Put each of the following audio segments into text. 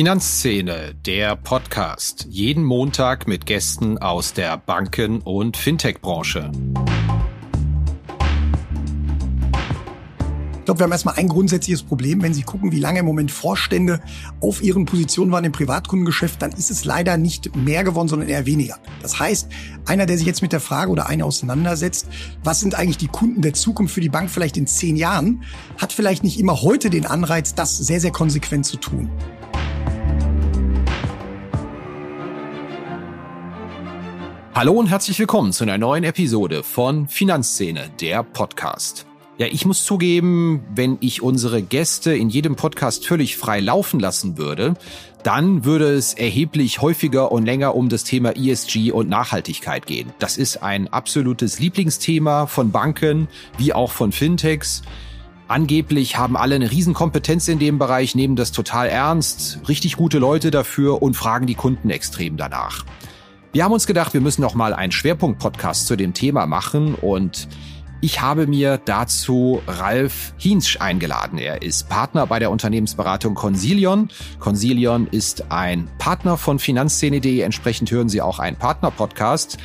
Finanzszene, der Podcast. Jeden Montag mit Gästen aus der Banken- und Fintech-Branche. Ich glaube, wir haben erstmal ein grundsätzliches Problem. Wenn Sie gucken, wie lange im Moment Vorstände auf ihren Positionen waren im Privatkundengeschäft, dann ist es leider nicht mehr geworden, sondern eher weniger. Das heißt, einer, der sich jetzt mit der Frage oder eine auseinandersetzt, was sind eigentlich die Kunden der Zukunft für die Bank vielleicht in zehn Jahren, hat vielleicht nicht immer heute den Anreiz, das sehr, sehr konsequent zu tun. Hallo und herzlich willkommen zu einer neuen Episode von Finanzszene, der Podcast. Ja, ich muss zugeben, wenn ich unsere Gäste in jedem Podcast völlig frei laufen lassen würde, dann würde es erheblich häufiger und länger um das Thema ESG und Nachhaltigkeit gehen. Das ist ein absolutes Lieblingsthema von Banken wie auch von Fintechs. Angeblich haben alle eine Riesenkompetenz in dem Bereich, nehmen das total ernst, richtig gute Leute dafür und fragen die Kunden extrem danach. Wir haben uns gedacht, wir müssen noch mal einen Schwerpunkt-Podcast zu dem Thema machen und ich habe mir dazu Ralf Hinsch eingeladen. Er ist Partner bei der Unternehmensberatung Consilion. Consilion ist ein Partner von Finanzszene.de. Entsprechend hören Sie auch einen Partner-Podcast.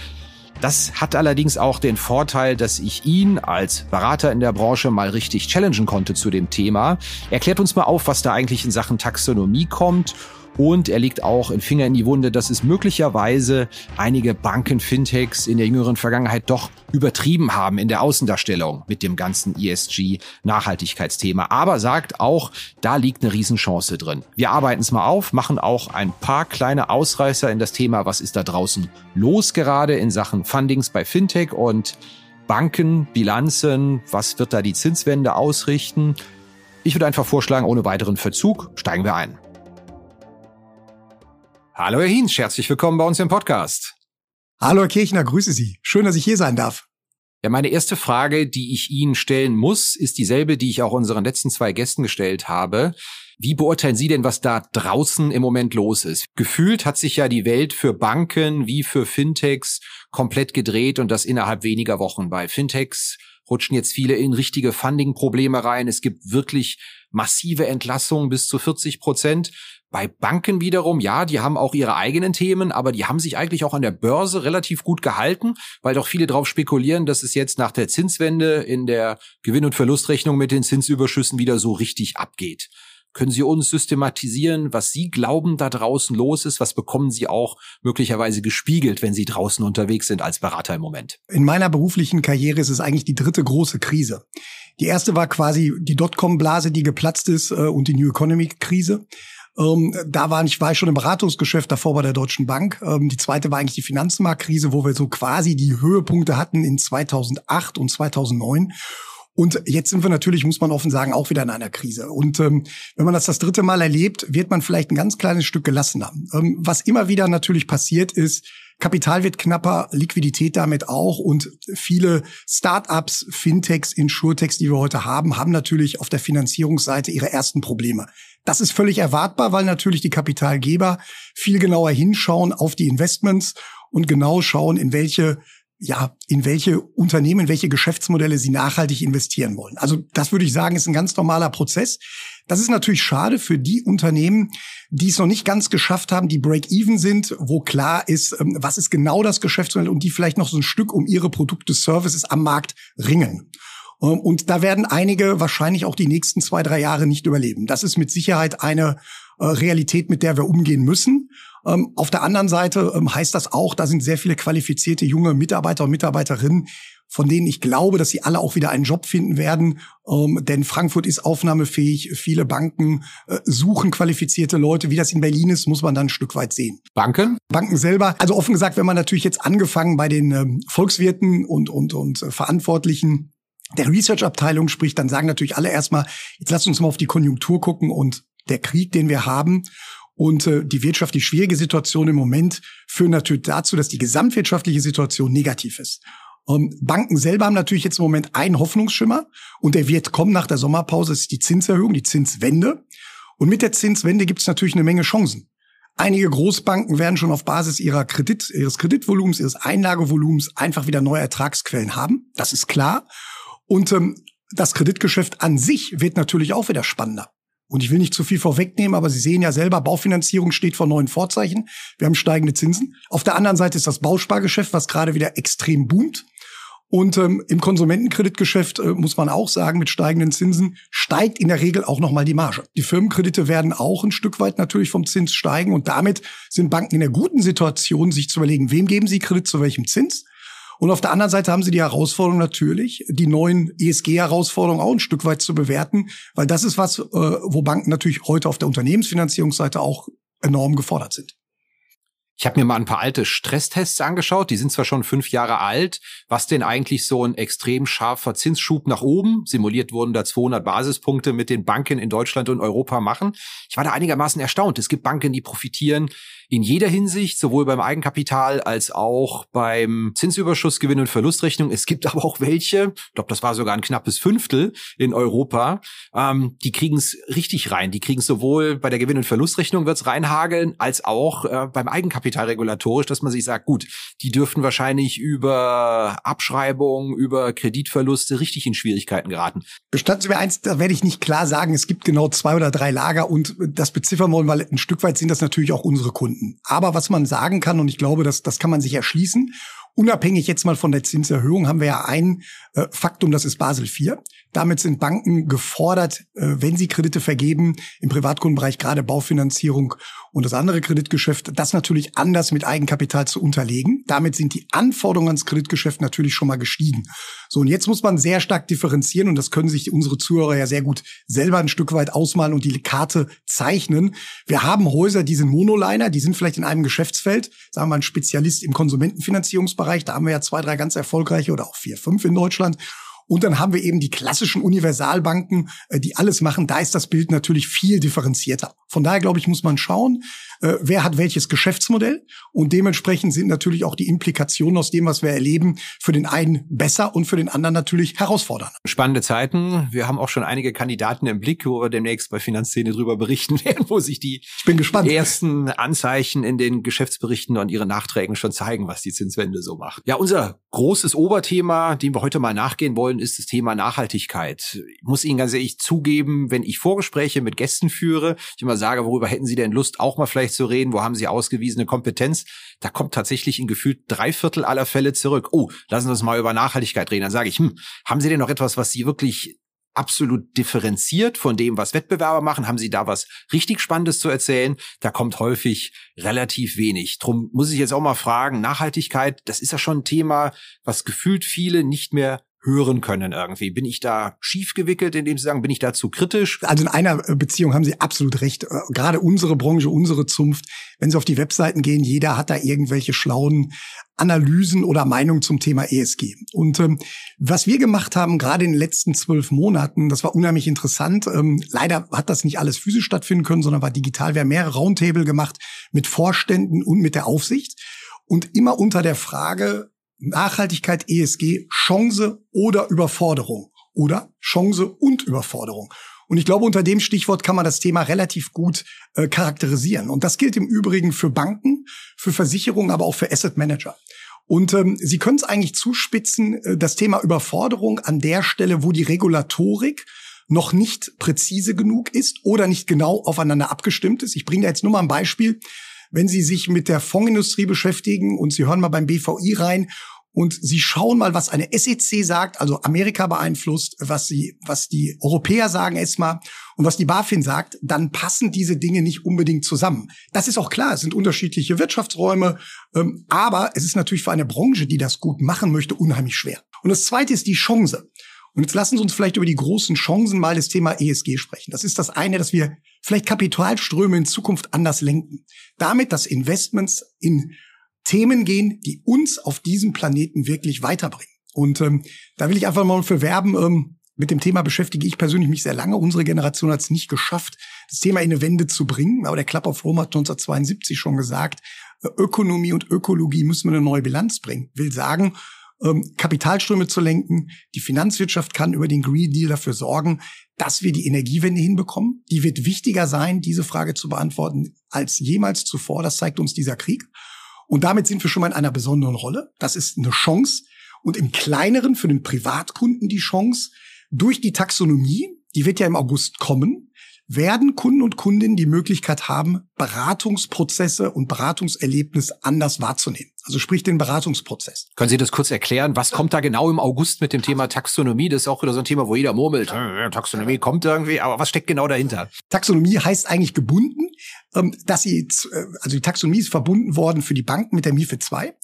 Das hat allerdings auch den Vorteil, dass ich ihn als Berater in der Branche mal richtig challengen konnte zu dem Thema. Erklärt uns mal auf, was da eigentlich in Sachen Taxonomie kommt und er legt auch in Finger in die Wunde, dass es möglicherweise einige Banken, Fintechs in der jüngeren Vergangenheit doch übertrieben haben in der Außendarstellung mit dem ganzen ESG-Nachhaltigkeitsthema. Aber sagt auch, da liegt eine Riesenchance drin. Wir arbeiten es mal auf, machen auch ein paar kleine Ausreißer in das Thema, was ist da draußen los gerade in Sachen Fundings bei Fintech und Banken, Bilanzen, was wird da die Zinswende ausrichten? Ich würde einfach vorschlagen, ohne weiteren Verzug steigen wir ein. Hallo Herr Hinz, herzlich willkommen bei uns im Podcast. Hallo Herr Kirchner, grüße Sie. Schön, dass ich hier sein darf. Ja, meine erste Frage, die ich Ihnen stellen muss, ist dieselbe, die ich auch unseren letzten zwei Gästen gestellt habe. Wie beurteilen Sie denn, was da draußen im Moment los ist? Gefühlt hat sich ja die Welt für Banken wie für Fintechs komplett gedreht und das innerhalb weniger Wochen. Bei Fintechs rutschen jetzt viele in richtige Funding-Probleme rein. Es gibt wirklich massive Entlassungen bis zu 40 Prozent. Bei Banken wiederum, ja, die haben auch ihre eigenen Themen, aber die haben sich eigentlich auch an der Börse relativ gut gehalten, weil doch viele darauf spekulieren, dass es jetzt nach der Zinswende in der Gewinn- und Verlustrechnung mit den Zinsüberschüssen wieder so richtig abgeht. Können Sie uns systematisieren, was Sie glauben, da draußen los ist? Was bekommen Sie auch möglicherweise gespiegelt, wenn Sie draußen unterwegs sind als Berater im Moment? In meiner beruflichen Karriere ist es eigentlich die dritte große Krise. Die erste war quasi die Dotcom-Blase, die geplatzt ist äh, und die New Economy-Krise. Ähm, da war ich, war ich schon im Beratungsgeschäft davor bei der Deutschen Bank. Ähm, die zweite war eigentlich die Finanzmarktkrise, wo wir so quasi die Höhepunkte hatten in 2008 und 2009. Und jetzt sind wir natürlich, muss man offen sagen, auch wieder in einer Krise. Und ähm, wenn man das das dritte Mal erlebt, wird man vielleicht ein ganz kleines Stück gelassener. Ähm, was immer wieder natürlich passiert ist, Kapital wird knapper, Liquidität damit auch und viele Startups, Fintechs, Insurtechs, die wir heute haben, haben natürlich auf der Finanzierungsseite ihre ersten Probleme. Das ist völlig erwartbar, weil natürlich die Kapitalgeber viel genauer hinschauen auf die Investments und genau schauen, in welche ja, in welche Unternehmen, welche Geschäftsmodelle sie nachhaltig investieren wollen. Also das würde ich sagen, ist ein ganz normaler Prozess. Das ist natürlich schade für die Unternehmen, die es noch nicht ganz geschafft haben, die Break-Even sind, wo klar ist, ähm, was ist genau das Geschäftsmodell und die vielleicht noch so ein Stück um ihre Produkte, Services am Markt ringen. Ähm, und da werden einige wahrscheinlich auch die nächsten zwei, drei Jahre nicht überleben. Das ist mit Sicherheit eine äh, Realität, mit der wir umgehen müssen. Ähm, auf der anderen Seite ähm, heißt das auch, da sind sehr viele qualifizierte junge Mitarbeiter und Mitarbeiterinnen, von denen ich glaube, dass sie alle auch wieder einen Job finden werden. Ähm, denn Frankfurt ist aufnahmefähig. Viele Banken äh, suchen qualifizierte Leute. Wie das in Berlin ist, muss man dann ein Stück weit sehen. Banken? Banken selber. Also offen gesagt, wenn man natürlich jetzt angefangen bei den ähm, Volkswirten und, und, und äh, Verantwortlichen der Research-Abteilung spricht, dann sagen natürlich alle erstmal, jetzt lasst uns mal auf die Konjunktur gucken und der Krieg, den wir haben und äh, die wirtschaftlich schwierige Situation im Moment führen natürlich dazu, dass die gesamtwirtschaftliche Situation negativ ist. Ähm, Banken selber haben natürlich jetzt im Moment einen Hoffnungsschimmer und der wird kommen nach der Sommerpause, das ist die Zinserhöhung, die Zinswende. Und mit der Zinswende gibt es natürlich eine Menge Chancen. Einige Großbanken werden schon auf Basis ihrer Kredit, ihres Kreditvolumens, ihres Einlagevolumens einfach wieder neue Ertragsquellen haben. Das ist klar. Und ähm, das Kreditgeschäft an sich wird natürlich auch wieder spannender. Und ich will nicht zu viel vorwegnehmen, aber Sie sehen ja selber, Baufinanzierung steht vor neuen Vorzeichen. Wir haben steigende Zinsen. Auf der anderen Seite ist das Bauspargeschäft, was gerade wieder extrem boomt. Und ähm, im Konsumentenkreditgeschäft äh, muss man auch sagen, mit steigenden Zinsen steigt in der Regel auch nochmal die Marge. Die Firmenkredite werden auch ein Stück weit natürlich vom Zins steigen und damit sind Banken in der guten Situation, sich zu überlegen, wem geben sie Kredit zu welchem Zins. Und auf der anderen Seite haben sie die Herausforderung natürlich, die neuen ESG-Herausforderungen auch ein Stück weit zu bewerten, weil das ist was, äh, wo Banken natürlich heute auf der Unternehmensfinanzierungsseite auch enorm gefordert sind. Ich habe mir mal ein paar alte Stresstests angeschaut, die sind zwar schon fünf Jahre alt, was denn eigentlich so ein extrem scharfer Zinsschub nach oben, simuliert wurden da 200 Basispunkte mit den Banken in Deutschland und Europa machen. Ich war da einigermaßen erstaunt. Es gibt Banken, die profitieren in jeder Hinsicht, sowohl beim Eigenkapital als auch beim Zinsüberschuss, Gewinn- und Verlustrechnung. Es gibt aber auch welche, ich glaube, das war sogar ein knappes Fünftel in Europa, ähm, die kriegen es richtig rein. Die kriegen es sowohl bei der Gewinn- und Verlustrechnung wird's reinhageln, als auch äh, beim Eigenkapital regulatorisch, dass man sich sagt, gut, die dürften wahrscheinlich über Abschreibung, über Kreditverluste richtig in Schwierigkeiten geraten. Gestatten Sie mir eins, da werde ich nicht klar sagen, es gibt genau zwei oder drei Lager und das beziffern wollen, weil ein Stück weit sind das natürlich auch unsere Kunden. Kunden. Aber was man sagen kann, und ich glaube, das, das kann man sich erschließen, unabhängig jetzt mal von der Zinserhöhung, haben wir ja ein äh, Faktum, das ist Basel IV. Damit sind Banken gefordert, äh, wenn sie Kredite vergeben, im Privatkundenbereich gerade Baufinanzierung und das andere Kreditgeschäft, das natürlich anders mit Eigenkapital zu unterlegen. Damit sind die Anforderungen ans Kreditgeschäft natürlich schon mal gestiegen. So, und jetzt muss man sehr stark differenzieren und das können sich unsere Zuhörer ja sehr gut selber ein Stück weit ausmalen und die Karte zeichnen. Wir haben Häuser, die sind Monoliner, die sind vielleicht in einem Geschäftsfeld, sagen wir ein Spezialist im Konsumentenfinanzierungsbereich, da haben wir ja zwei, drei ganz erfolgreiche oder auch vier, fünf in Deutschland. Und dann haben wir eben die klassischen Universalbanken, äh, die alles machen. Da ist das Bild natürlich viel differenzierter. Von daher, glaube ich, muss man schauen, äh, wer hat welches Geschäftsmodell. Und dementsprechend sind natürlich auch die Implikationen aus dem, was wir erleben, für den einen besser und für den anderen natürlich herausfordernd. Spannende Zeiten. Wir haben auch schon einige Kandidaten im Blick, wo wir demnächst bei Finanzszene drüber berichten werden, wo sich die ersten Anzeichen in den Geschäftsberichten und ihren Nachträgen schon zeigen, was die Zinswende so macht. Ja, unser großes Oberthema, dem wir heute mal nachgehen wollen, ist das Thema Nachhaltigkeit. Ich muss Ihnen ganz ehrlich zugeben, wenn ich Vorgespräche mit Gästen führe, ich immer sage, worüber hätten Sie denn Lust, auch mal vielleicht zu reden, wo haben Sie ausgewiesene Kompetenz, da kommt tatsächlich in gefühlt drei Viertel aller Fälle zurück. Oh, lassen Sie uns mal über Nachhaltigkeit reden. Dann sage ich, hm, haben Sie denn noch etwas, was Sie wirklich absolut differenziert von dem, was Wettbewerber machen? Haben Sie da was richtig Spannendes zu erzählen? Da kommt häufig relativ wenig. Drum muss ich jetzt auch mal fragen, Nachhaltigkeit, das ist ja schon ein Thema, was gefühlt viele nicht mehr hören können irgendwie. Bin ich da schief gewickelt, indem Sie sagen, bin ich da zu kritisch? Also in einer äh, Beziehung haben Sie absolut recht. Äh, gerade unsere Branche, unsere Zunft, wenn Sie auf die Webseiten gehen, jeder hat da irgendwelche schlauen Analysen oder Meinungen zum Thema ESG. Und ähm, was wir gemacht haben, gerade in den letzten zwölf Monaten, das war unheimlich interessant. Ähm, leider hat das nicht alles physisch stattfinden können, sondern war digital. Wir haben mehrere Roundtable gemacht mit Vorständen und mit der Aufsicht. Und immer unter der Frage, Nachhaltigkeit ESG Chance oder Überforderung oder Chance und Überforderung. Und ich glaube, unter dem Stichwort kann man das Thema relativ gut äh, charakterisieren. Und das gilt im Übrigen für Banken, für Versicherungen, aber auch für Asset Manager. Und ähm, Sie können es eigentlich zuspitzen, äh, das Thema Überforderung an der Stelle, wo die Regulatorik noch nicht präzise genug ist oder nicht genau aufeinander abgestimmt ist. Ich bringe da jetzt nur mal ein Beispiel wenn Sie sich mit der Fondsindustrie beschäftigen und Sie hören mal beim BVI rein und Sie schauen mal, was eine SEC sagt, also Amerika beeinflusst, was sie, was die Europäer sagen erstmal und was die BaFin sagt, dann passen diese Dinge nicht unbedingt zusammen. Das ist auch klar, es sind unterschiedliche Wirtschaftsräume, ähm, aber es ist natürlich für eine Branche, die das gut machen möchte, unheimlich schwer. Und das Zweite ist die Chance. Und jetzt lassen Sie uns vielleicht über die großen Chancen mal das Thema ESG sprechen. Das ist das eine, dass wir vielleicht Kapitalströme in Zukunft anders lenken. Damit, dass Investments in Themen gehen, die uns auf diesem Planeten wirklich weiterbringen. Und ähm, da will ich einfach mal für werben. Ähm, mit dem Thema beschäftige ich persönlich mich sehr lange. Unsere Generation hat es nicht geschafft, das Thema in eine Wende zu bringen. Aber der Club of Rome hat 1972 schon gesagt, äh, Ökonomie und Ökologie müssen wir eine neue Bilanz bringen. Will sagen, ähm, Kapitalströme zu lenken. Die Finanzwirtschaft kann über den Green Deal dafür sorgen, dass wir die Energiewende hinbekommen. Die wird wichtiger sein, diese Frage zu beantworten, als jemals zuvor. Das zeigt uns dieser Krieg. Und damit sind wir schon mal in einer besonderen Rolle. Das ist eine Chance. Und im kleineren für den Privatkunden die Chance, durch die Taxonomie, die wird ja im August kommen, werden Kunden und Kundinnen die Möglichkeit haben, Beratungsprozesse und Beratungserlebnis anders wahrzunehmen. Also sprich den Beratungsprozess. Können Sie das kurz erklären? Was kommt da genau im August mit dem Thema Taxonomie? Das ist auch wieder so ein Thema, wo jeder murmelt, Taxonomie kommt irgendwie, aber was steckt genau dahinter? Taxonomie heißt eigentlich gebunden, ähm, dass sie, äh, also die Taxonomie ist verbunden worden für die Banken mit der MIFID 2,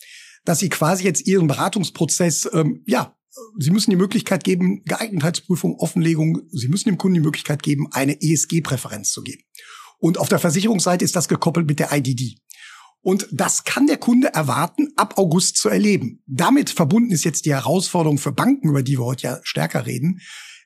dass sie quasi jetzt ihren Beratungsprozess, ähm, ja, Sie müssen die Möglichkeit geben, Geeignetheitsprüfung, Offenlegung, Sie müssen dem Kunden die Möglichkeit geben, eine ESG-Präferenz zu geben. Und auf der Versicherungsseite ist das gekoppelt mit der IDD. Und das kann der Kunde erwarten, ab August zu erleben. Damit verbunden ist jetzt die Herausforderung für Banken, über die wir heute ja stärker reden,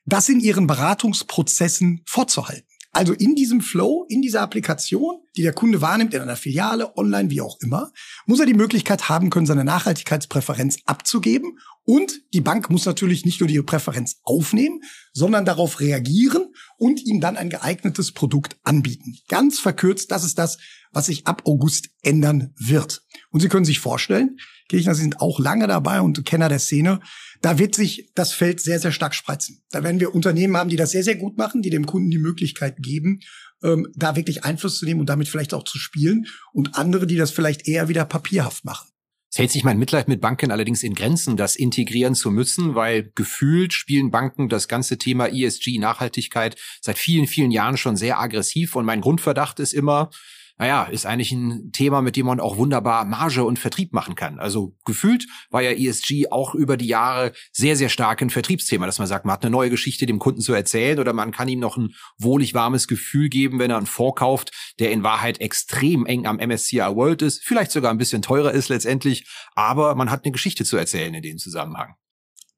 das in ihren Beratungsprozessen vorzuhalten. Also in diesem Flow, in dieser Applikation, die der Kunde wahrnimmt, in einer Filiale, online, wie auch immer, muss er die Möglichkeit haben können, seine Nachhaltigkeitspräferenz abzugeben. Und die Bank muss natürlich nicht nur die Präferenz aufnehmen, sondern darauf reagieren und ihm dann ein geeignetes Produkt anbieten. Ganz verkürzt, das ist das, was sich ab August ändern wird. Und Sie können sich vorstellen, Kirchner, Sie sind auch lange dabei und Kenner der Szene. Da wird sich das Feld sehr, sehr stark spreizen. Da werden wir Unternehmen haben, die das sehr, sehr gut machen, die dem Kunden die Möglichkeit geben, ähm, da wirklich Einfluss zu nehmen und damit vielleicht auch zu spielen. Und andere, die das vielleicht eher wieder papierhaft machen. Es hält sich mein Mitleid mit Banken allerdings in Grenzen, das integrieren zu müssen, weil gefühlt spielen Banken das ganze Thema ESG, Nachhaltigkeit, seit vielen, vielen Jahren schon sehr aggressiv. Und mein Grundverdacht ist immer, naja, ist eigentlich ein Thema, mit dem man auch wunderbar Marge und Vertrieb machen kann. Also gefühlt war ja ESG auch über die Jahre sehr, sehr stark ein Vertriebsthema, dass man sagt, man hat eine neue Geschichte dem Kunden zu erzählen oder man kann ihm noch ein wohlig warmes Gefühl geben, wenn er einen vorkauft, der in Wahrheit extrem eng am MSCI World ist, vielleicht sogar ein bisschen teurer ist letztendlich, aber man hat eine Geschichte zu erzählen in dem Zusammenhang.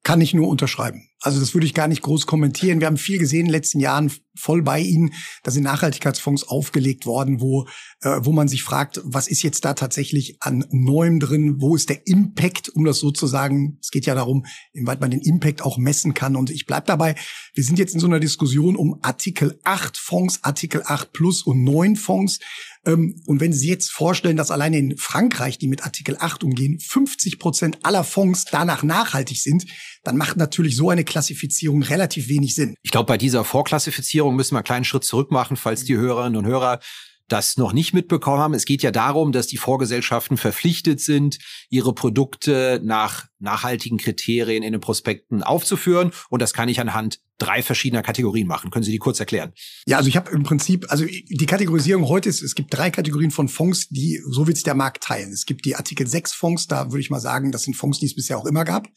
Kann ich nur unterschreiben. Also das würde ich gar nicht groß kommentieren. Wir haben viel gesehen in den letzten Jahren voll bei Ihnen. Da sind Nachhaltigkeitsfonds aufgelegt worden, wo, äh, wo man sich fragt, was ist jetzt da tatsächlich an Neuem drin? Wo ist der Impact, um das sozusagen, es geht ja darum, inwieweit man den Impact auch messen kann. Und ich bleib dabei, wir sind jetzt in so einer Diskussion um Artikel 8 Fonds, Artikel 8 Plus und 9 Fonds. Ähm, und wenn Sie jetzt vorstellen, dass alleine in Frankreich, die mit Artikel 8 umgehen, 50 Prozent aller Fonds danach nachhaltig sind, dann macht natürlich so eine Klassifizierung relativ wenig Sinn. Ich glaube, bei dieser Vorklassifizierung müssen wir einen kleinen Schritt zurück machen, falls die Hörerinnen und Hörer das noch nicht mitbekommen haben. Es geht ja darum, dass die Vorgesellschaften verpflichtet sind, ihre Produkte nach nachhaltigen Kriterien in den Prospekten aufzuführen. Und das kann ich anhand drei verschiedener Kategorien machen. Können Sie die kurz erklären? Ja, also ich habe im Prinzip, also die Kategorisierung heute ist, es gibt drei Kategorien von Fonds, die, so wird sich der Markt teilen. Es gibt die Artikel 6 Fonds, da würde ich mal sagen, das sind Fonds, die es bisher auch immer gab.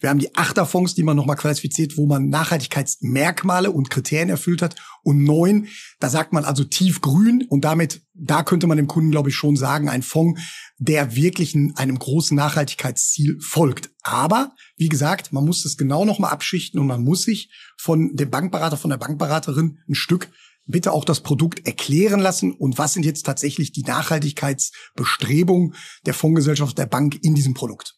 Wir haben die Achterfonds, die man nochmal qualifiziert, wo man Nachhaltigkeitsmerkmale und Kriterien erfüllt hat. Und neun, da sagt man also tiefgrün und damit, da könnte man dem Kunden, glaube ich, schon sagen, ein Fonds, der wirklich einem großen Nachhaltigkeitsziel folgt. Aber wie gesagt, man muss das genau nochmal abschichten und man muss sich von dem Bankberater, von der Bankberaterin ein Stück bitte auch das Produkt erklären lassen und was sind jetzt tatsächlich die Nachhaltigkeitsbestrebungen der Fondsgesellschaft der Bank in diesem Produkt.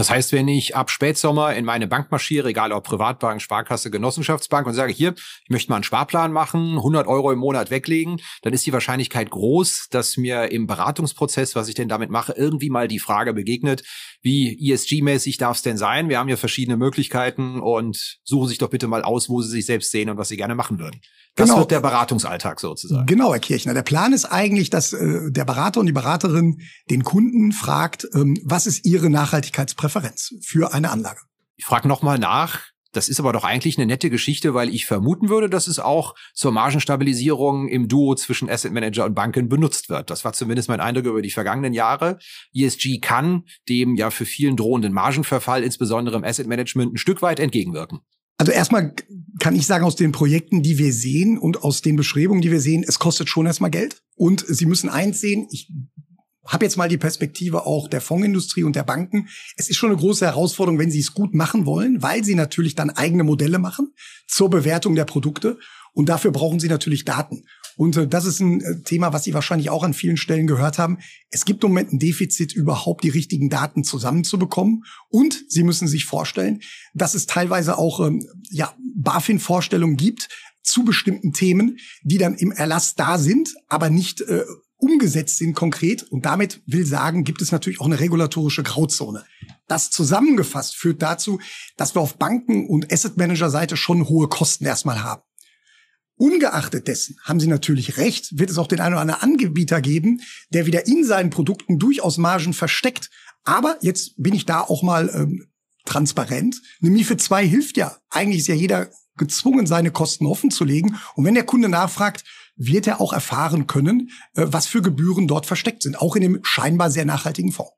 Das heißt, wenn ich ab Spätsommer in meine Bank marschiere, egal ob Privatbank, Sparkasse, Genossenschaftsbank und sage, hier, ich möchte mal einen Sparplan machen, 100 Euro im Monat weglegen, dann ist die Wahrscheinlichkeit groß, dass mir im Beratungsprozess, was ich denn damit mache, irgendwie mal die Frage begegnet, wie ESG-mäßig darf es denn sein? Wir haben ja verschiedene Möglichkeiten und suchen sich doch bitte mal aus, wo Sie sich selbst sehen und was Sie gerne machen würden. Das genau. wird der Beratungsalltag sozusagen. Genau, Herr Kirchner. Der Plan ist eigentlich, dass äh, der Berater und die Beraterin den Kunden fragt, ähm, was ist Ihre Nachhaltigkeitspräferenz für eine Anlage? Ich frage nochmal nach. Das ist aber doch eigentlich eine nette Geschichte, weil ich vermuten würde, dass es auch zur Margenstabilisierung im Duo zwischen Asset Manager und Banken benutzt wird. Das war zumindest mein Eindruck über die vergangenen Jahre. ESG kann dem ja für vielen drohenden Margenverfall, insbesondere im Asset Management, ein Stück weit entgegenwirken. Also erstmal kann ich sagen, aus den Projekten, die wir sehen und aus den Beschreibungen, die wir sehen, es kostet schon erstmal Geld. Und Sie müssen eins sehen, ich habe jetzt mal die Perspektive auch der Fondsindustrie und der Banken. Es ist schon eine große Herausforderung, wenn Sie es gut machen wollen, weil Sie natürlich dann eigene Modelle machen zur Bewertung der Produkte. Und dafür brauchen Sie natürlich Daten. Und äh, das ist ein äh, Thema, was Sie wahrscheinlich auch an vielen Stellen gehört haben. Es gibt im Moment ein Defizit, überhaupt die richtigen Daten zusammenzubekommen. Und Sie müssen sich vorstellen, dass es teilweise auch ähm, ja, BaFin-Vorstellungen gibt zu bestimmten Themen, die dann im Erlass da sind, aber nicht äh, umgesetzt sind konkret. Und damit will sagen, gibt es natürlich auch eine regulatorische Grauzone. Das zusammengefasst führt dazu, dass wir auf Banken- und Asset-Manager-Seite schon hohe Kosten erstmal haben. Ungeachtet dessen haben Sie natürlich recht, wird es auch den einen oder anderen Anbieter geben, der wieder in seinen Produkten durchaus Margen versteckt. Aber jetzt bin ich da auch mal ähm, transparent. Eine MIFID 2 hilft ja. Eigentlich ist ja jeder gezwungen, seine Kosten offen zu legen. Und wenn der Kunde nachfragt, wird er auch erfahren können, äh, was für Gebühren dort versteckt sind, auch in dem scheinbar sehr nachhaltigen Fonds.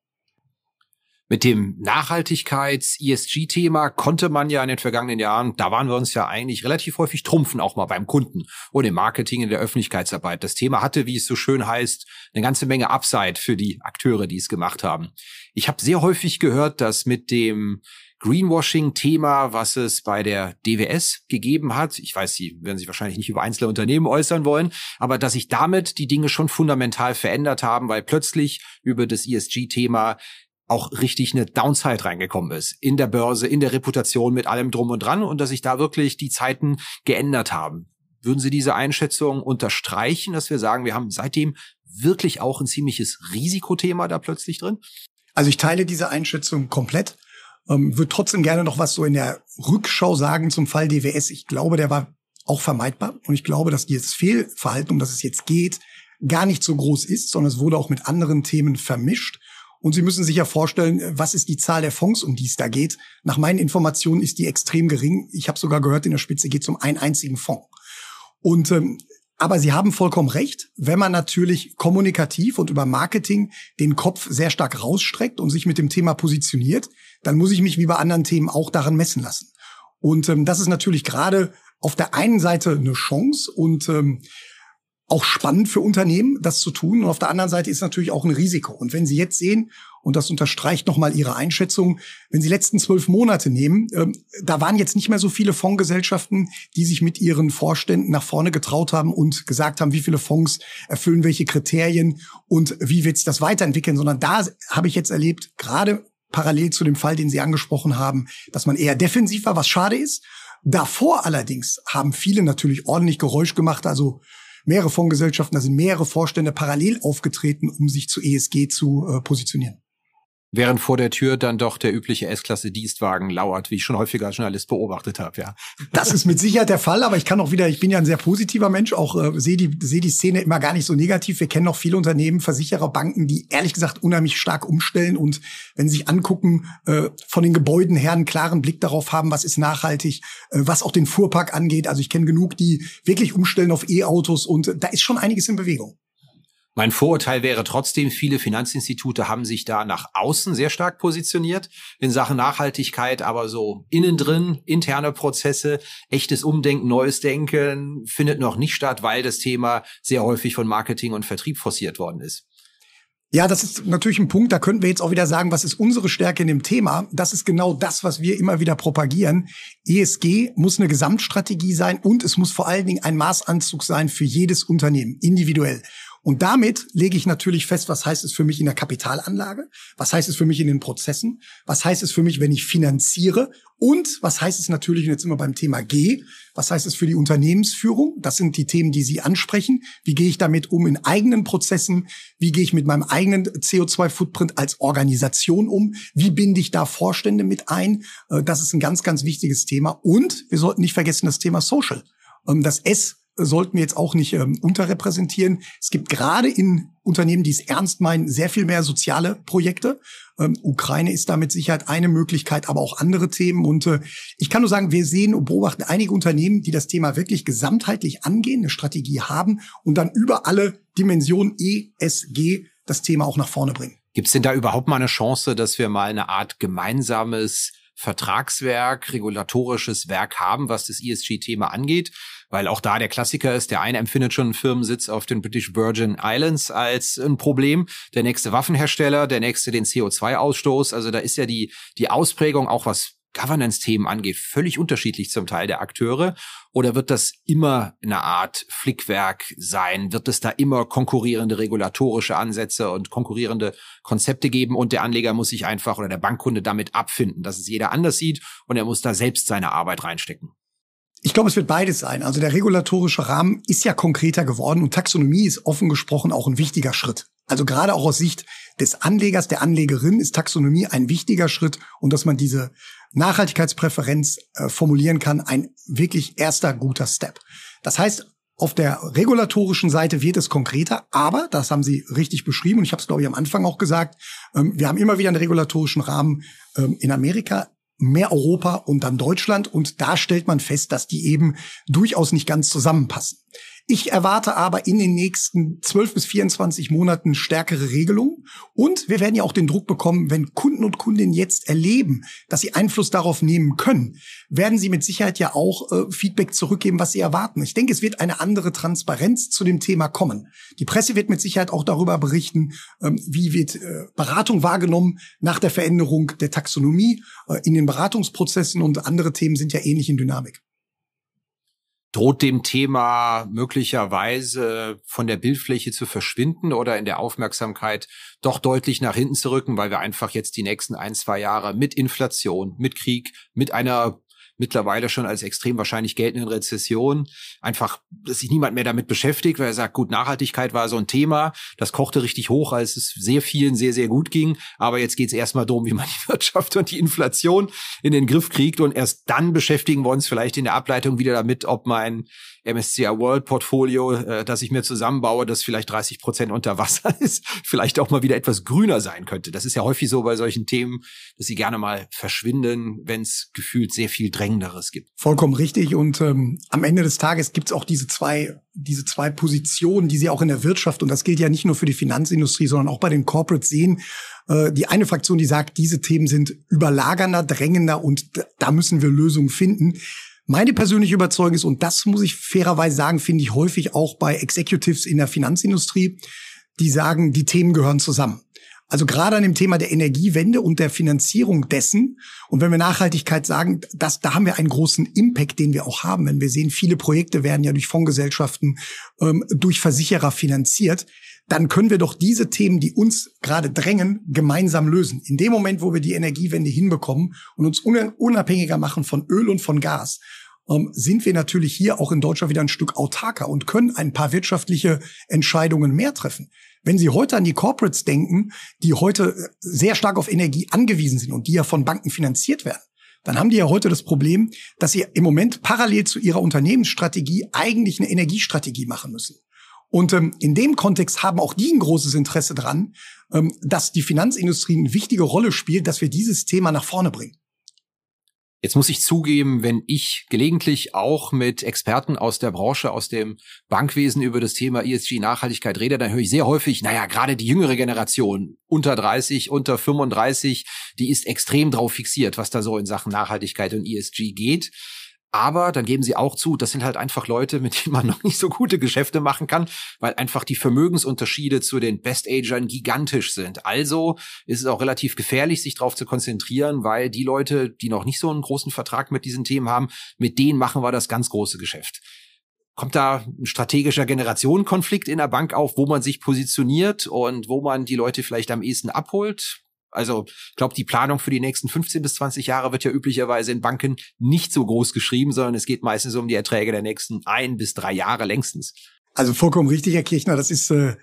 Mit dem Nachhaltigkeits-ESG-Thema konnte man ja in den vergangenen Jahren, da waren wir uns ja eigentlich relativ häufig trumpfen, auch mal beim Kunden und im Marketing, in der Öffentlichkeitsarbeit. Das Thema hatte, wie es so schön heißt, eine ganze Menge Upside für die Akteure, die es gemacht haben. Ich habe sehr häufig gehört, dass mit dem Greenwashing-Thema, was es bei der DWS gegeben hat. Ich weiß, Sie werden sich wahrscheinlich nicht über einzelne Unternehmen äußern wollen, aber dass sich damit die Dinge schon fundamental verändert haben, weil plötzlich über das ESG-Thema auch richtig eine Downside reingekommen ist. In der Börse, in der Reputation, mit allem drum und dran und dass sich da wirklich die Zeiten geändert haben. Würden Sie diese Einschätzung unterstreichen, dass wir sagen, wir haben seitdem wirklich auch ein ziemliches Risikothema da plötzlich drin? Also ich teile diese Einschätzung komplett. Ähm, würde trotzdem gerne noch was so in der Rückschau sagen zum Fall DWS. Ich glaube, der war auch vermeidbar. Und ich glaube, dass dieses Fehlverhalten, um das es jetzt geht, gar nicht so groß ist, sondern es wurde auch mit anderen Themen vermischt. Und Sie müssen sich ja vorstellen, was ist die Zahl der Fonds, um die es da geht. Nach meinen Informationen ist die extrem gering. Ich habe sogar gehört, in der Spitze geht es um einen einzigen Fonds. Und ähm, aber Sie haben vollkommen recht, wenn man natürlich kommunikativ und über Marketing den Kopf sehr stark rausstreckt und sich mit dem Thema positioniert, dann muss ich mich wie bei anderen Themen auch daran messen lassen. Und ähm, das ist natürlich gerade auf der einen Seite eine Chance und ähm, auch spannend für Unternehmen, das zu tun. Und auf der anderen Seite ist natürlich auch ein Risiko. Und wenn Sie jetzt sehen, und das unterstreicht nochmal Ihre Einschätzung, wenn Sie letzten zwölf Monate nehmen, ähm, da waren jetzt nicht mehr so viele Fondsgesellschaften, die sich mit ihren Vorständen nach vorne getraut haben und gesagt haben, wie viele Fonds erfüllen welche Kriterien und wie wird sich das weiterentwickeln, sondern da habe ich jetzt erlebt, gerade parallel zu dem Fall, den Sie angesprochen haben, dass man eher defensiv war, was schade ist. Davor allerdings haben viele natürlich ordentlich Geräusch gemacht, also mehrere Fondsgesellschaften, da sind mehrere Vorstände parallel aufgetreten, um sich zu ESG zu äh, positionieren während vor der Tür dann doch der übliche S-Klasse Dienstwagen lauert, wie ich schon häufiger als Journalist beobachtet habe, ja. Das ist mit Sicherheit der Fall, aber ich kann auch wieder, ich bin ja ein sehr positiver Mensch, auch äh, sehe die sehe die Szene immer gar nicht so negativ. Wir kennen noch viele Unternehmen, Versicherer, Banken, die ehrlich gesagt unheimlich stark umstellen und wenn Sie sich angucken, äh, von den Gebäuden her einen klaren Blick darauf haben, was ist nachhaltig, äh, was auch den Fuhrpark angeht. Also ich kenne genug, die wirklich umstellen auf E-Autos und da ist schon einiges in Bewegung. Mein Vorurteil wäre trotzdem, viele Finanzinstitute haben sich da nach außen sehr stark positioniert in Sachen Nachhaltigkeit, aber so innen drin, interne Prozesse, echtes Umdenken, neues Denken findet noch nicht statt, weil das Thema sehr häufig von Marketing und Vertrieb forciert worden ist. Ja, das ist natürlich ein Punkt, da könnten wir jetzt auch wieder sagen, was ist unsere Stärke in dem Thema? Das ist genau das, was wir immer wieder propagieren. ESG muss eine Gesamtstrategie sein und es muss vor allen Dingen ein Maßanzug sein für jedes Unternehmen, individuell. Und damit lege ich natürlich fest, was heißt es für mich in der Kapitalanlage, was heißt es für mich in den Prozessen, was heißt es für mich, wenn ich finanziere und was heißt es natürlich, und jetzt immer beim Thema G, was heißt es für die Unternehmensführung? Das sind die Themen, die Sie ansprechen. Wie gehe ich damit um in eigenen Prozessen? Wie gehe ich mit meinem eigenen CO2-Footprint als Organisation um? Wie binde ich da Vorstände mit ein? Äh, das ist ein ganz, ganz wichtiges Thema. Und wir sollten nicht vergessen das Thema Social. Ähm, das S sollten wir jetzt auch nicht ähm, unterrepräsentieren. Es gibt gerade in Unternehmen, die es ernst meinen, sehr viel mehr soziale Projekte. Ähm, Ukraine ist da mit Sicherheit eine Möglichkeit, aber auch andere Themen. Und äh, ich kann nur sagen, wir sehen und beobachten einige Unternehmen, die das Thema wirklich gesamtheitlich angehen, eine Strategie haben und dann über alle Dimensionen ESG das Thema auch nach vorne bringen. Gibt es denn da überhaupt mal eine Chance, dass wir mal eine Art gemeinsames Vertragswerk, regulatorisches Werk haben, was das ESG-Thema angeht? Weil auch da der Klassiker ist, der eine empfindet schon einen Firmensitz auf den British Virgin Islands als ein Problem, der nächste Waffenhersteller, der nächste den CO2-Ausstoß, also da ist ja die, die Ausprägung auch was Governance-Themen angeht, völlig unterschiedlich zum Teil der Akteure? Oder wird das immer eine Art Flickwerk sein? Wird es da immer konkurrierende regulatorische Ansätze und konkurrierende Konzepte geben und der Anleger muss sich einfach oder der Bankkunde damit abfinden, dass es jeder anders sieht und er muss da selbst seine Arbeit reinstecken? Ich glaube, es wird beides sein. Also der regulatorische Rahmen ist ja konkreter geworden und Taxonomie ist offen gesprochen auch ein wichtiger Schritt. Also gerade auch aus Sicht des Anlegers, der Anlegerin ist Taxonomie ein wichtiger Schritt und dass man diese Nachhaltigkeitspräferenz äh, formulieren kann, ein wirklich erster guter Step. Das heißt, Auf der regulatorischen Seite wird es konkreter, aber das haben Sie richtig beschrieben und ich habe es glaube ich am Anfang auch gesagt. Ähm, wir haben immer wieder einen regulatorischen Rahmen ähm, in Amerika mehr Europa und dann Deutschland. Und da stellt man fest, dass die eben durchaus nicht ganz zusammenpassen. Ich erwarte aber in den nächsten 12 bis 24 Monaten stärkere Regelungen. Und wir werden ja auch den Druck bekommen, wenn Kunden und Kundinnen jetzt erleben, dass sie Einfluss darauf nehmen können, werden sie mit Sicherheit ja auch äh, Feedback zurückgeben, was sie erwarten. Ich denke, es wird eine andere Transparenz zu dem Thema kommen. Die Presse wird mit Sicherheit auch darüber berichten, ähm, wie wird äh, Beratung wahrgenommen nach der Veränderung der Taxonomie äh, in den Beratungsprozessen und andere Themen sind ja ähnlich in Dynamik droht dem Thema möglicherweise von der Bildfläche zu verschwinden oder in der Aufmerksamkeit doch deutlich nach hinten zu rücken, weil wir einfach jetzt die nächsten ein, zwei Jahre mit Inflation, mit Krieg, mit einer mittlerweile schon als extrem wahrscheinlich geltenden Rezession einfach, dass sich niemand mehr damit beschäftigt, weil er sagt, gut, Nachhaltigkeit war so ein Thema, das kochte richtig hoch, als es sehr vielen sehr, sehr gut ging. Aber jetzt geht es erstmal darum, wie man die Wirtschaft und die Inflation in den Griff kriegt und erst dann beschäftigen wir uns vielleicht in der Ableitung wieder damit, ob mein MSCI World Portfolio, äh, das ich mir zusammenbaue, das vielleicht 30 Prozent unter Wasser ist, vielleicht auch mal wieder etwas grüner sein könnte. Das ist ja häufig so bei solchen Themen, dass sie gerne mal verschwinden, wenn es gefühlt sehr viel Drängenderes gibt. Vollkommen richtig. Und ähm, am Ende des Tages gibt es auch diese zwei, diese zwei Positionen, die sie auch in der Wirtschaft, und das gilt ja nicht nur für die Finanzindustrie, sondern auch bei den Corporates sehen. Äh, die eine Fraktion, die sagt, diese Themen sind überlagernder, drängender und da müssen wir Lösungen finden. Meine persönliche Überzeugung ist, und das muss ich fairerweise sagen, finde ich häufig auch bei Executives in der Finanzindustrie, die sagen, die Themen gehören zusammen. Also gerade an dem Thema der Energiewende und der Finanzierung dessen. Und wenn wir Nachhaltigkeit sagen, das, da haben wir einen großen Impact, den wir auch haben. Wenn wir sehen, viele Projekte werden ja durch Fondsgesellschaften, ähm, durch Versicherer finanziert dann können wir doch diese Themen, die uns gerade drängen, gemeinsam lösen. In dem Moment, wo wir die Energiewende hinbekommen und uns unabhängiger machen von Öl und von Gas, ähm, sind wir natürlich hier auch in Deutschland wieder ein Stück autarker und können ein paar wirtschaftliche Entscheidungen mehr treffen. Wenn Sie heute an die Corporates denken, die heute äh, sehr stark auf Energie angewiesen sind und die ja von Banken finanziert werden, dann haben die ja heute das Problem, dass sie im Moment parallel zu ihrer Unternehmensstrategie eigentlich eine Energiestrategie machen müssen. Und ähm, in dem Kontext haben auch die ein großes Interesse dran, ähm, dass die Finanzindustrie eine wichtige Rolle spielt, dass wir dieses Thema nach vorne bringen. Jetzt muss ich zugeben, wenn ich gelegentlich auch mit Experten aus der Branche, aus dem Bankwesen über das Thema ESG Nachhaltigkeit rede, dann höre ich sehr häufig, naja, gerade die jüngere Generation, unter 30, unter 35, die ist extrem drauf fixiert, was da so in Sachen Nachhaltigkeit und ESG geht. Aber dann geben sie auch zu, das sind halt einfach Leute, mit denen man noch nicht so gute Geschäfte machen kann, weil einfach die Vermögensunterschiede zu den Best-Agern gigantisch sind. Also ist es auch relativ gefährlich, sich darauf zu konzentrieren, weil die Leute, die noch nicht so einen großen Vertrag mit diesen Themen haben, mit denen machen wir das ganz große Geschäft. Kommt da ein strategischer Generationenkonflikt in der Bank auf, wo man sich positioniert und wo man die Leute vielleicht am ehesten abholt? Also ich glaube, die Planung für die nächsten 15 bis 20 Jahre wird ja üblicherweise in Banken nicht so groß geschrieben, sondern es geht meistens um die Erträge der nächsten ein bis drei Jahre längstens. Also vollkommen richtig, Herr Kirchner. Das ist äh,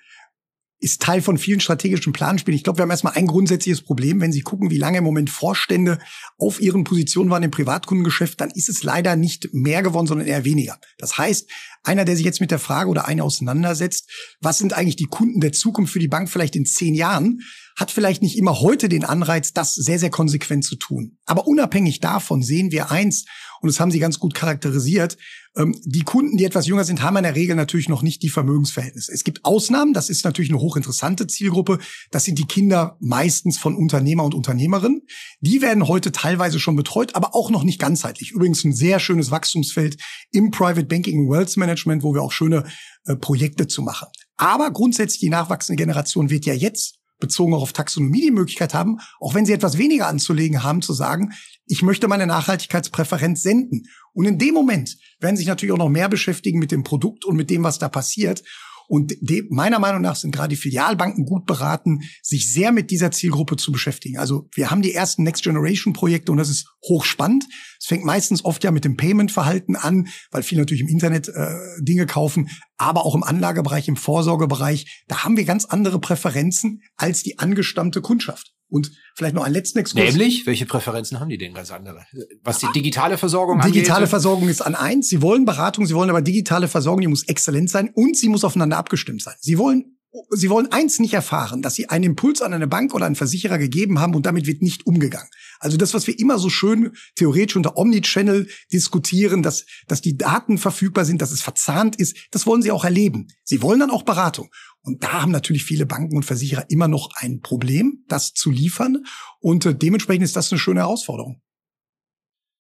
ist Teil von vielen strategischen Planspielen. Ich glaube, wir haben erstmal ein grundsätzliches Problem. Wenn Sie gucken, wie lange im Moment Vorstände auf ihren Positionen waren im Privatkundengeschäft, dann ist es leider nicht mehr geworden, sondern eher weniger. Das heißt, einer, der sich jetzt mit der Frage oder eine auseinandersetzt, was sind eigentlich die Kunden der Zukunft für die Bank vielleicht in zehn Jahren, hat vielleicht nicht immer heute den Anreiz, das sehr, sehr konsequent zu tun. Aber unabhängig davon sehen wir eins, und das haben Sie ganz gut charakterisiert, ähm, die Kunden, die etwas jünger sind, haben in der Regel natürlich noch nicht die Vermögensverhältnisse. Es gibt Ausnahmen, das ist natürlich eine hochinteressante Zielgruppe. Das sind die Kinder meistens von Unternehmer und Unternehmerinnen. Die werden heute teilweise schon betreut, aber auch noch nicht ganzheitlich. Übrigens ein sehr schönes Wachstumsfeld im Private Banking und Wealth Management, wo wir auch schöne äh, Projekte zu machen. Aber grundsätzlich die nachwachsende Generation wird ja jetzt bezogen auch auf Taxonomie die Möglichkeit haben, auch wenn sie etwas weniger anzulegen haben, zu sagen, ich möchte meine Nachhaltigkeitspräferenz senden. Und in dem Moment werden sich natürlich auch noch mehr beschäftigen mit dem Produkt und mit dem, was da passiert. Und de, meiner Meinung nach sind gerade die Filialbanken gut beraten, sich sehr mit dieser Zielgruppe zu beschäftigen. Also wir haben die ersten Next Generation Projekte und das ist hochspannend. Es fängt meistens oft ja mit dem Payment-Verhalten an, weil viele natürlich im Internet äh, Dinge kaufen, aber auch im Anlagebereich, im Vorsorgebereich. Da haben wir ganz andere Präferenzen als die angestammte Kundschaft. Und vielleicht noch einen letzten Exkurs. Nämlich, welche Präferenzen haben die denn ganz andere? Was die digitale Versorgung digitale angeht? Digitale Versorgung ist an eins. Sie wollen Beratung, sie wollen aber digitale Versorgung, die muss exzellent sein und sie muss aufeinander abgestimmt sein. Sie wollen Sie wollen eins nicht erfahren, dass Sie einen Impuls an eine Bank oder einen Versicherer gegeben haben und damit wird nicht umgegangen. Also das, was wir immer so schön theoretisch unter Omnichannel diskutieren, dass, dass die Daten verfügbar sind, dass es verzahnt ist, das wollen Sie auch erleben. Sie wollen dann auch Beratung. Und da haben natürlich viele Banken und Versicherer immer noch ein Problem, das zu liefern. Und äh, dementsprechend ist das eine schöne Herausforderung.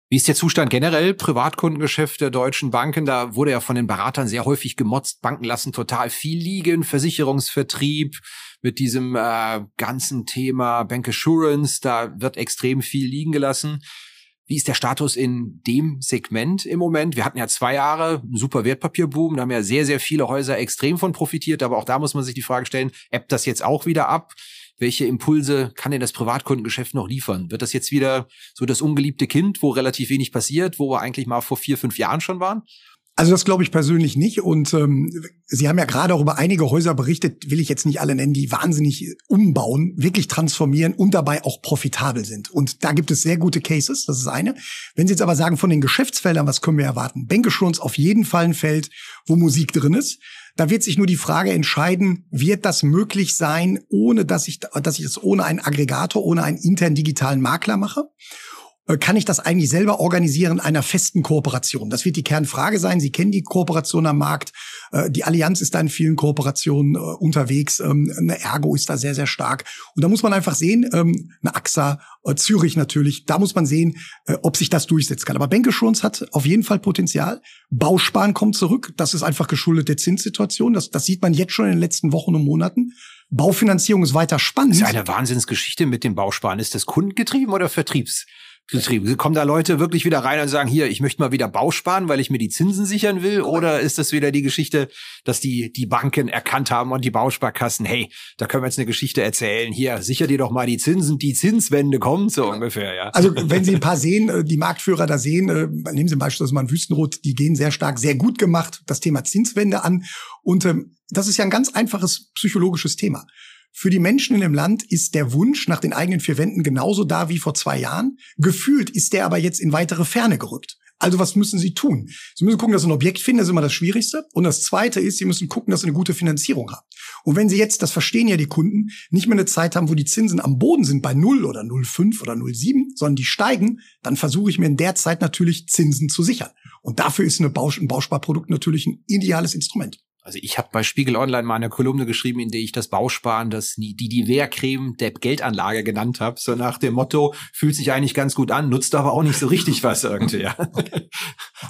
Wie ist der Zustand generell? Privatkundengeschäft der deutschen Banken, da wurde ja von den Beratern sehr häufig gemotzt. Banken lassen total viel liegen. Versicherungsvertrieb mit diesem äh, ganzen Thema Bank Assurance, da wird extrem viel liegen gelassen. Wie ist der Status in dem Segment im Moment? Wir hatten ja zwei Jahre einen super Wertpapierboom, da haben ja sehr, sehr viele Häuser extrem von profitiert, aber auch da muss man sich die Frage stellen, ebbt das jetzt auch wieder ab? Welche Impulse kann denn das Privatkundengeschäft noch liefern? Wird das jetzt wieder so das ungeliebte Kind, wo relativ wenig passiert, wo wir eigentlich mal vor vier, fünf Jahren schon waren? Also das glaube ich persönlich nicht. Und ähm, Sie haben ja gerade auch über einige Häuser berichtet, will ich jetzt nicht alle nennen, die wahnsinnig umbauen, wirklich transformieren und dabei auch profitabel sind. Und da gibt es sehr gute Cases, das ist eine. Wenn Sie jetzt aber sagen, von den Geschäftsfeldern, was können wir erwarten? Bankassurance auf jeden Fall ein Feld, wo Musik drin ist. Da wird sich nur die Frage entscheiden, wird das möglich sein, ohne dass ich, dass ich das ohne einen Aggregator, ohne einen internen digitalen Makler mache? Äh, kann ich das eigentlich selber organisieren in einer festen Kooperation? Das wird die Kernfrage sein. Sie kennen die Kooperation am Markt. Äh, die Allianz ist da in vielen Kooperationen äh, unterwegs. Ähm, eine Ergo ist da sehr, sehr stark. Und da muss man einfach sehen, ähm, eine AXA, Zürich natürlich, da muss man sehen, ob sich das durchsetzen kann. Aber Bankassurance hat auf jeden Fall Potenzial. Bausparen kommt zurück. Das ist einfach geschuldet der Zinssituation. Das, das sieht man jetzt schon in den letzten Wochen und Monaten. Baufinanzierung ist weiter spannend. Das ist eine Wahnsinnsgeschichte mit dem Bausparen. Ist das kundengetrieben oder Vertriebs? Getrieben? Kommen da Leute wirklich wieder rein und sagen, hier, ich möchte mal wieder Bau sparen, weil ich mir die Zinsen sichern will? Oder ist das wieder die Geschichte, dass die, die Banken erkannt haben und die Bausparkassen, hey, da können wir jetzt eine Geschichte erzählen. Hier, sicher dir doch mal die Zinsen, die Zinswende kommt, so ungefähr, ja. Also, wenn Sie ein paar sehen, äh, die Marktführer da sehen, äh, nehmen Sie beispielsweise mal ein Wüstenrot, die gehen sehr stark, sehr gut gemacht, das Thema Zinswende an. Und ähm, das ist ja ein ganz einfaches psychologisches Thema. Für die Menschen in dem Land ist der Wunsch nach den eigenen vier Wänden genauso da wie vor zwei Jahren. Gefühlt ist der aber jetzt in weitere Ferne gerückt. Also was müssen Sie tun? Sie müssen gucken, dass Sie ein Objekt finden, das ist immer das Schwierigste. Und das Zweite ist, Sie müssen gucken, dass Sie eine gute Finanzierung haben. Und wenn Sie jetzt, das verstehen ja die Kunden, nicht mehr eine Zeit haben, wo die Zinsen am Boden sind bei 0 oder 0,5 oder 0,7, sondern die steigen, dann versuche ich mir in der Zeit natürlich Zinsen zu sichern. Und dafür ist eine Bausch ein Bausparprodukt natürlich ein ideales Instrument. Also ich habe bei Spiegel Online mal eine Kolumne geschrieben, in der ich das Bausparen, das die die Wehrcreme der Geldanlage genannt habe, so nach dem Motto, fühlt sich eigentlich ganz gut an, nutzt aber auch nicht so richtig was irgendwie. Ja.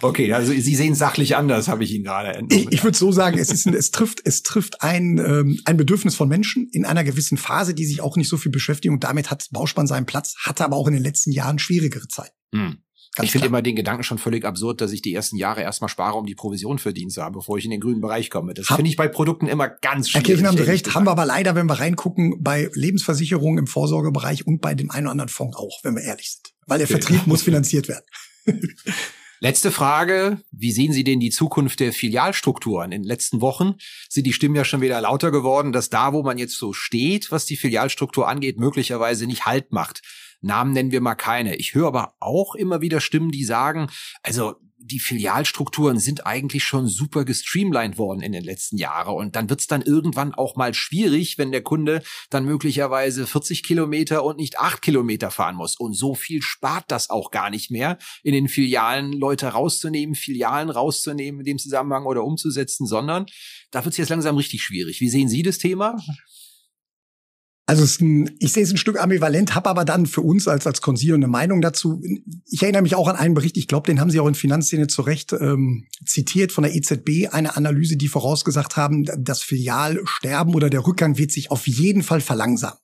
Okay, also Sie sehen sachlich anders, habe ich Ihnen gerade entnommen. Ich, ich würde so sagen, es ist ein, es trifft es trifft ein ähm, ein Bedürfnis von Menschen in einer gewissen Phase, die sich auch nicht so viel beschäftigen und damit hat Bausparen seinen Platz, hatte aber auch in den letzten Jahren schwierigere Zeiten. Hm. Ganz ich finde immer den Gedanken schon völlig absurd, dass ich die ersten Jahre erstmal spare, um die Provision verdient zu haben, bevor ich in den grünen Bereich komme. Das finde ich bei Produkten immer ganz schwierig. Herr Kirchen haben Sie recht, haben wir aber leider, wenn wir reingucken, bei Lebensversicherungen im Vorsorgebereich und bei dem einen oder anderen Fonds auch, wenn wir ehrlich sind. Weil der okay. Vertrieb muss finanziert werden. Letzte Frage. Wie sehen Sie denn die Zukunft der Filialstrukturen? In den letzten Wochen sind die Stimmen ja schon wieder lauter geworden, dass da, wo man jetzt so steht, was die Filialstruktur angeht, möglicherweise nicht Halt macht. Namen nennen wir mal keine. Ich höre aber auch immer wieder Stimmen, die sagen, also die Filialstrukturen sind eigentlich schon super gestreamlined worden in den letzten Jahren und dann wird's dann irgendwann auch mal schwierig, wenn der Kunde dann möglicherweise 40 Kilometer und nicht 8 Kilometer fahren muss. Und so viel spart das auch gar nicht mehr, in den Filialen Leute rauszunehmen, Filialen rauszunehmen in dem Zusammenhang oder umzusetzen, sondern da wird's jetzt langsam richtig schwierig. Wie sehen Sie das Thema? Also ein, ich sehe es ein Stück ambivalent, habe aber dann für uns als als Konsil eine Meinung dazu. Ich erinnere mich auch an einen Bericht, ich glaube, den haben Sie auch in Finanzszene zu Recht ähm, zitiert von der EZB, eine Analyse, die vorausgesagt haben, das Filialsterben oder der Rückgang wird sich auf jeden Fall verlangsamen.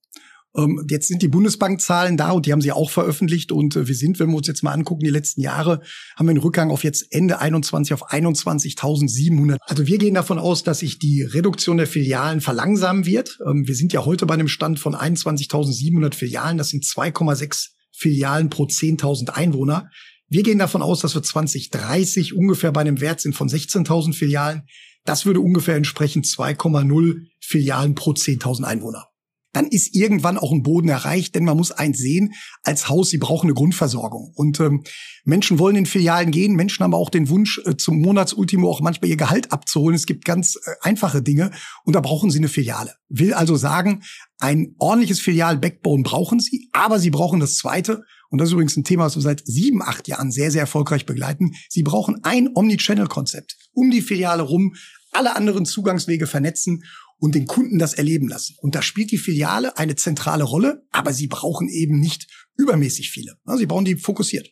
Ähm, jetzt sind die Bundesbankzahlen da und die haben sie auch veröffentlicht und äh, wir sind, wenn wir uns jetzt mal angucken, die letzten Jahre haben wir einen Rückgang auf jetzt Ende 21 auf 21.700. Also wir gehen davon aus, dass sich die Reduktion der Filialen verlangsamen wird. Ähm, wir sind ja heute bei einem Stand von 21.700 Filialen. Das sind 2,6 Filialen pro 10.000 Einwohner. Wir gehen davon aus, dass wir 2030 ungefähr bei einem Wert sind von 16.000 Filialen. Das würde ungefähr entsprechen 2,0 Filialen pro 10.000 Einwohner. Dann ist irgendwann auch ein Boden erreicht, denn man muss eins sehen, als Haus, sie brauchen eine Grundversorgung. Und ähm, Menschen wollen in Filialen gehen, Menschen haben auch den Wunsch, äh, zum Monatsultimo auch manchmal ihr Gehalt abzuholen. Es gibt ganz äh, einfache Dinge und da brauchen sie eine Filiale. Will also sagen, ein ordentliches Filial-Backbone brauchen sie, aber sie brauchen das Zweite. Und das ist übrigens ein Thema, was wir seit sieben, acht Jahren sehr, sehr erfolgreich begleiten. Sie brauchen ein Omnichannel-Konzept. Um die Filiale rum, alle anderen Zugangswege vernetzen und den Kunden das erleben lassen. Und da spielt die Filiale eine zentrale Rolle, aber sie brauchen eben nicht übermäßig viele. Sie brauchen die fokussiert.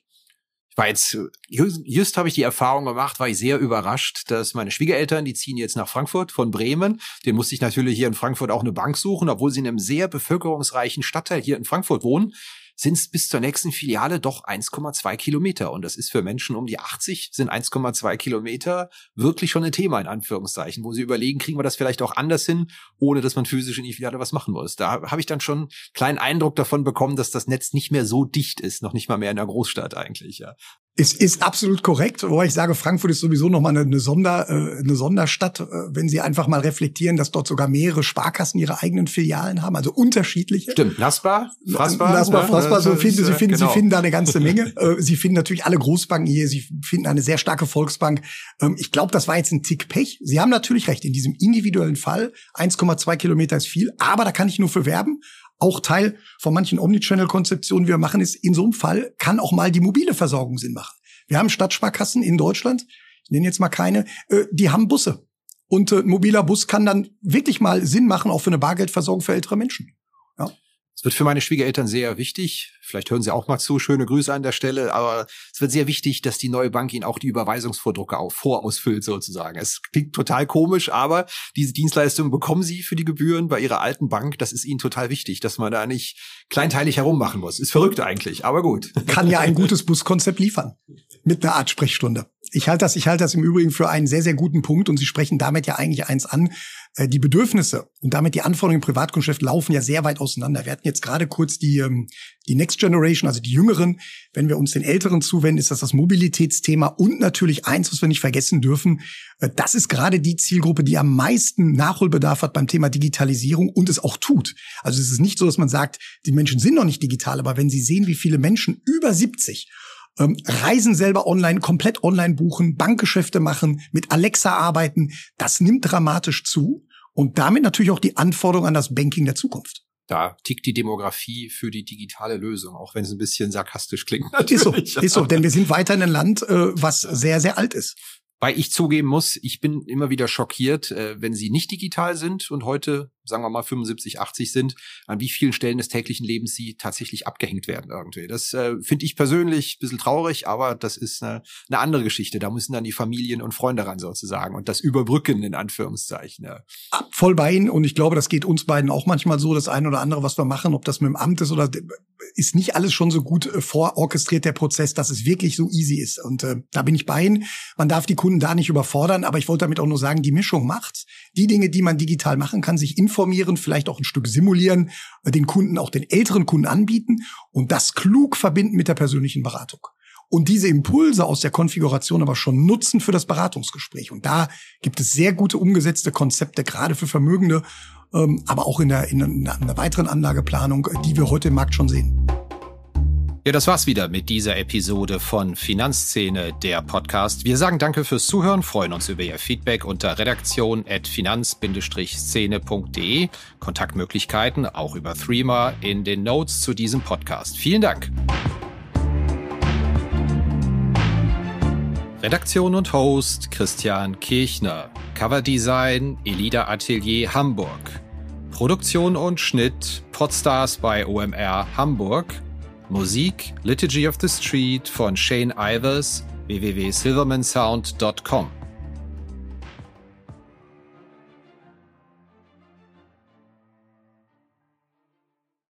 Ich war jetzt, just, just habe ich die Erfahrung gemacht, war ich sehr überrascht, dass meine Schwiegereltern, die ziehen jetzt nach Frankfurt von Bremen. Den musste ich natürlich hier in Frankfurt auch eine Bank suchen, obwohl sie in einem sehr bevölkerungsreichen Stadtteil hier in Frankfurt wohnen sind es bis zur nächsten Filiale doch 1,2 Kilometer. Und das ist für Menschen um die 80, sind 1,2 Kilometer wirklich schon ein Thema in Anführungszeichen, wo sie überlegen, kriegen wir das vielleicht auch anders hin, ohne dass man physisch in die Filiale was machen muss. Da habe ich dann schon einen kleinen Eindruck davon bekommen, dass das Netz nicht mehr so dicht ist, noch nicht mal mehr in der Großstadt eigentlich. Ja. Es ist absolut korrekt, wobei ich sage, Frankfurt ist sowieso nochmal eine, eine, Sonder, äh, eine Sonderstadt, äh, wenn Sie einfach mal reflektieren, dass dort sogar mehrere Sparkassen ihre eigenen Filialen haben, also unterschiedliche. Stimmt, Nasbar, Frasbar. Nasbar, Frasbar, so finden, Sie, finden, genau. Sie finden da eine ganze Menge. Äh, Sie finden natürlich alle Großbanken hier, Sie finden eine sehr starke Volksbank. Ähm, ich glaube, das war jetzt ein Tick Pech. Sie haben natürlich recht, in diesem individuellen Fall, 1,2 Kilometer ist viel, aber da kann ich nur für werben auch Teil von manchen Omnichannel-Konzeptionen, wir machen, ist in so einem Fall kann auch mal die mobile Versorgung Sinn machen. Wir haben Stadtsparkassen in Deutschland, ich nenne jetzt mal keine, äh, die haben Busse. Und äh, ein mobiler Bus kann dann wirklich mal Sinn machen, auch für eine Bargeldversorgung für ältere Menschen. Es wird für meine Schwiegereltern sehr wichtig. Vielleicht hören Sie auch mal zu. Schöne Grüße an der Stelle. Aber es wird sehr wichtig, dass die neue Bank Ihnen auch die Überweisungsvordrucke auch vorausfüllt sozusagen. Es klingt total komisch, aber diese Dienstleistung bekommen Sie für die Gebühren bei Ihrer alten Bank. Das ist Ihnen total wichtig, dass man da nicht kleinteilig herummachen muss. Ist verrückt eigentlich, aber gut. Kann ja ein gutes Buskonzept liefern. Mit einer Art Sprechstunde. Ich halte das, ich halte das im Übrigen für einen sehr, sehr guten Punkt und Sie sprechen damit ja eigentlich eins an. Äh, die Bedürfnisse und damit die Anforderungen im Privatkundschaft laufen ja sehr weit auseinander. Wir hatten jetzt gerade kurz die, ähm, die Next Generation, also die Jüngeren. Wenn wir uns den Älteren zuwenden, ist das das Mobilitätsthema und natürlich eins, was wir nicht vergessen dürfen. Äh, das ist gerade die Zielgruppe, die am meisten Nachholbedarf hat beim Thema Digitalisierung und es auch tut. Also es ist nicht so, dass man sagt, die Menschen sind noch nicht digital, aber wenn Sie sehen, wie viele Menschen über 70 ähm, Reisen selber online, komplett online buchen, Bankgeschäfte machen, mit Alexa arbeiten, das nimmt dramatisch zu und damit natürlich auch die Anforderung an das Banking der Zukunft. Da tickt die Demografie für die digitale Lösung, auch wenn es ein bisschen sarkastisch klingt. Natürlich. Ist so, ist so, denn wir sind weiter in einem Land, äh, was sehr, sehr alt ist. Weil ich zugeben muss, ich bin immer wieder schockiert, äh, wenn sie nicht digital sind und heute, sagen wir mal, 75, 80 sind, an wie vielen Stellen des täglichen Lebens sie tatsächlich abgehängt werden irgendwie. Das äh, finde ich persönlich ein bisschen traurig, aber das ist eine, eine andere Geschichte. Da müssen dann die Familien und Freunde ran sozusagen und das überbrücken in Anführungszeichen. Ja. Voll bei Ihnen und ich glaube, das geht uns beiden auch manchmal so, das eine oder andere, was wir machen, ob das mit dem Amt ist oder ist nicht alles schon so gut äh, vororchestriert, der Prozess, dass es wirklich so easy ist. Und äh, da bin ich bei Ihnen. Man darf die Kunden da nicht überfordern, aber ich wollte damit auch nur sagen, die Mischung macht. Die Dinge, die man digital machen kann, sich informieren, vielleicht auch ein Stück simulieren, äh, den Kunden, auch den älteren Kunden anbieten und das klug verbinden mit der persönlichen Beratung. Und diese Impulse aus der Konfiguration aber schon nutzen für das Beratungsgespräch. Und da gibt es sehr gute umgesetzte Konzepte, gerade für Vermögende ähm, aber auch in der, in einer weiteren Anlageplanung, die wir heute im Markt schon sehen. Ja, das war's wieder mit dieser Episode von Finanzszene, der Podcast. Wir sagen Danke fürs Zuhören, freuen uns über Ihr Feedback unter redaktion.finanz-szene.de. Kontaktmöglichkeiten auch über Threema in den Notes zu diesem Podcast. Vielen Dank. Redaktion und Host Christian Kirchner. Coverdesign Elida Atelier Hamburg. Produktion und Schnitt Podstars bei OMR Hamburg. Musik Liturgy of the Street von Shane Ivers www.silvermansound.com.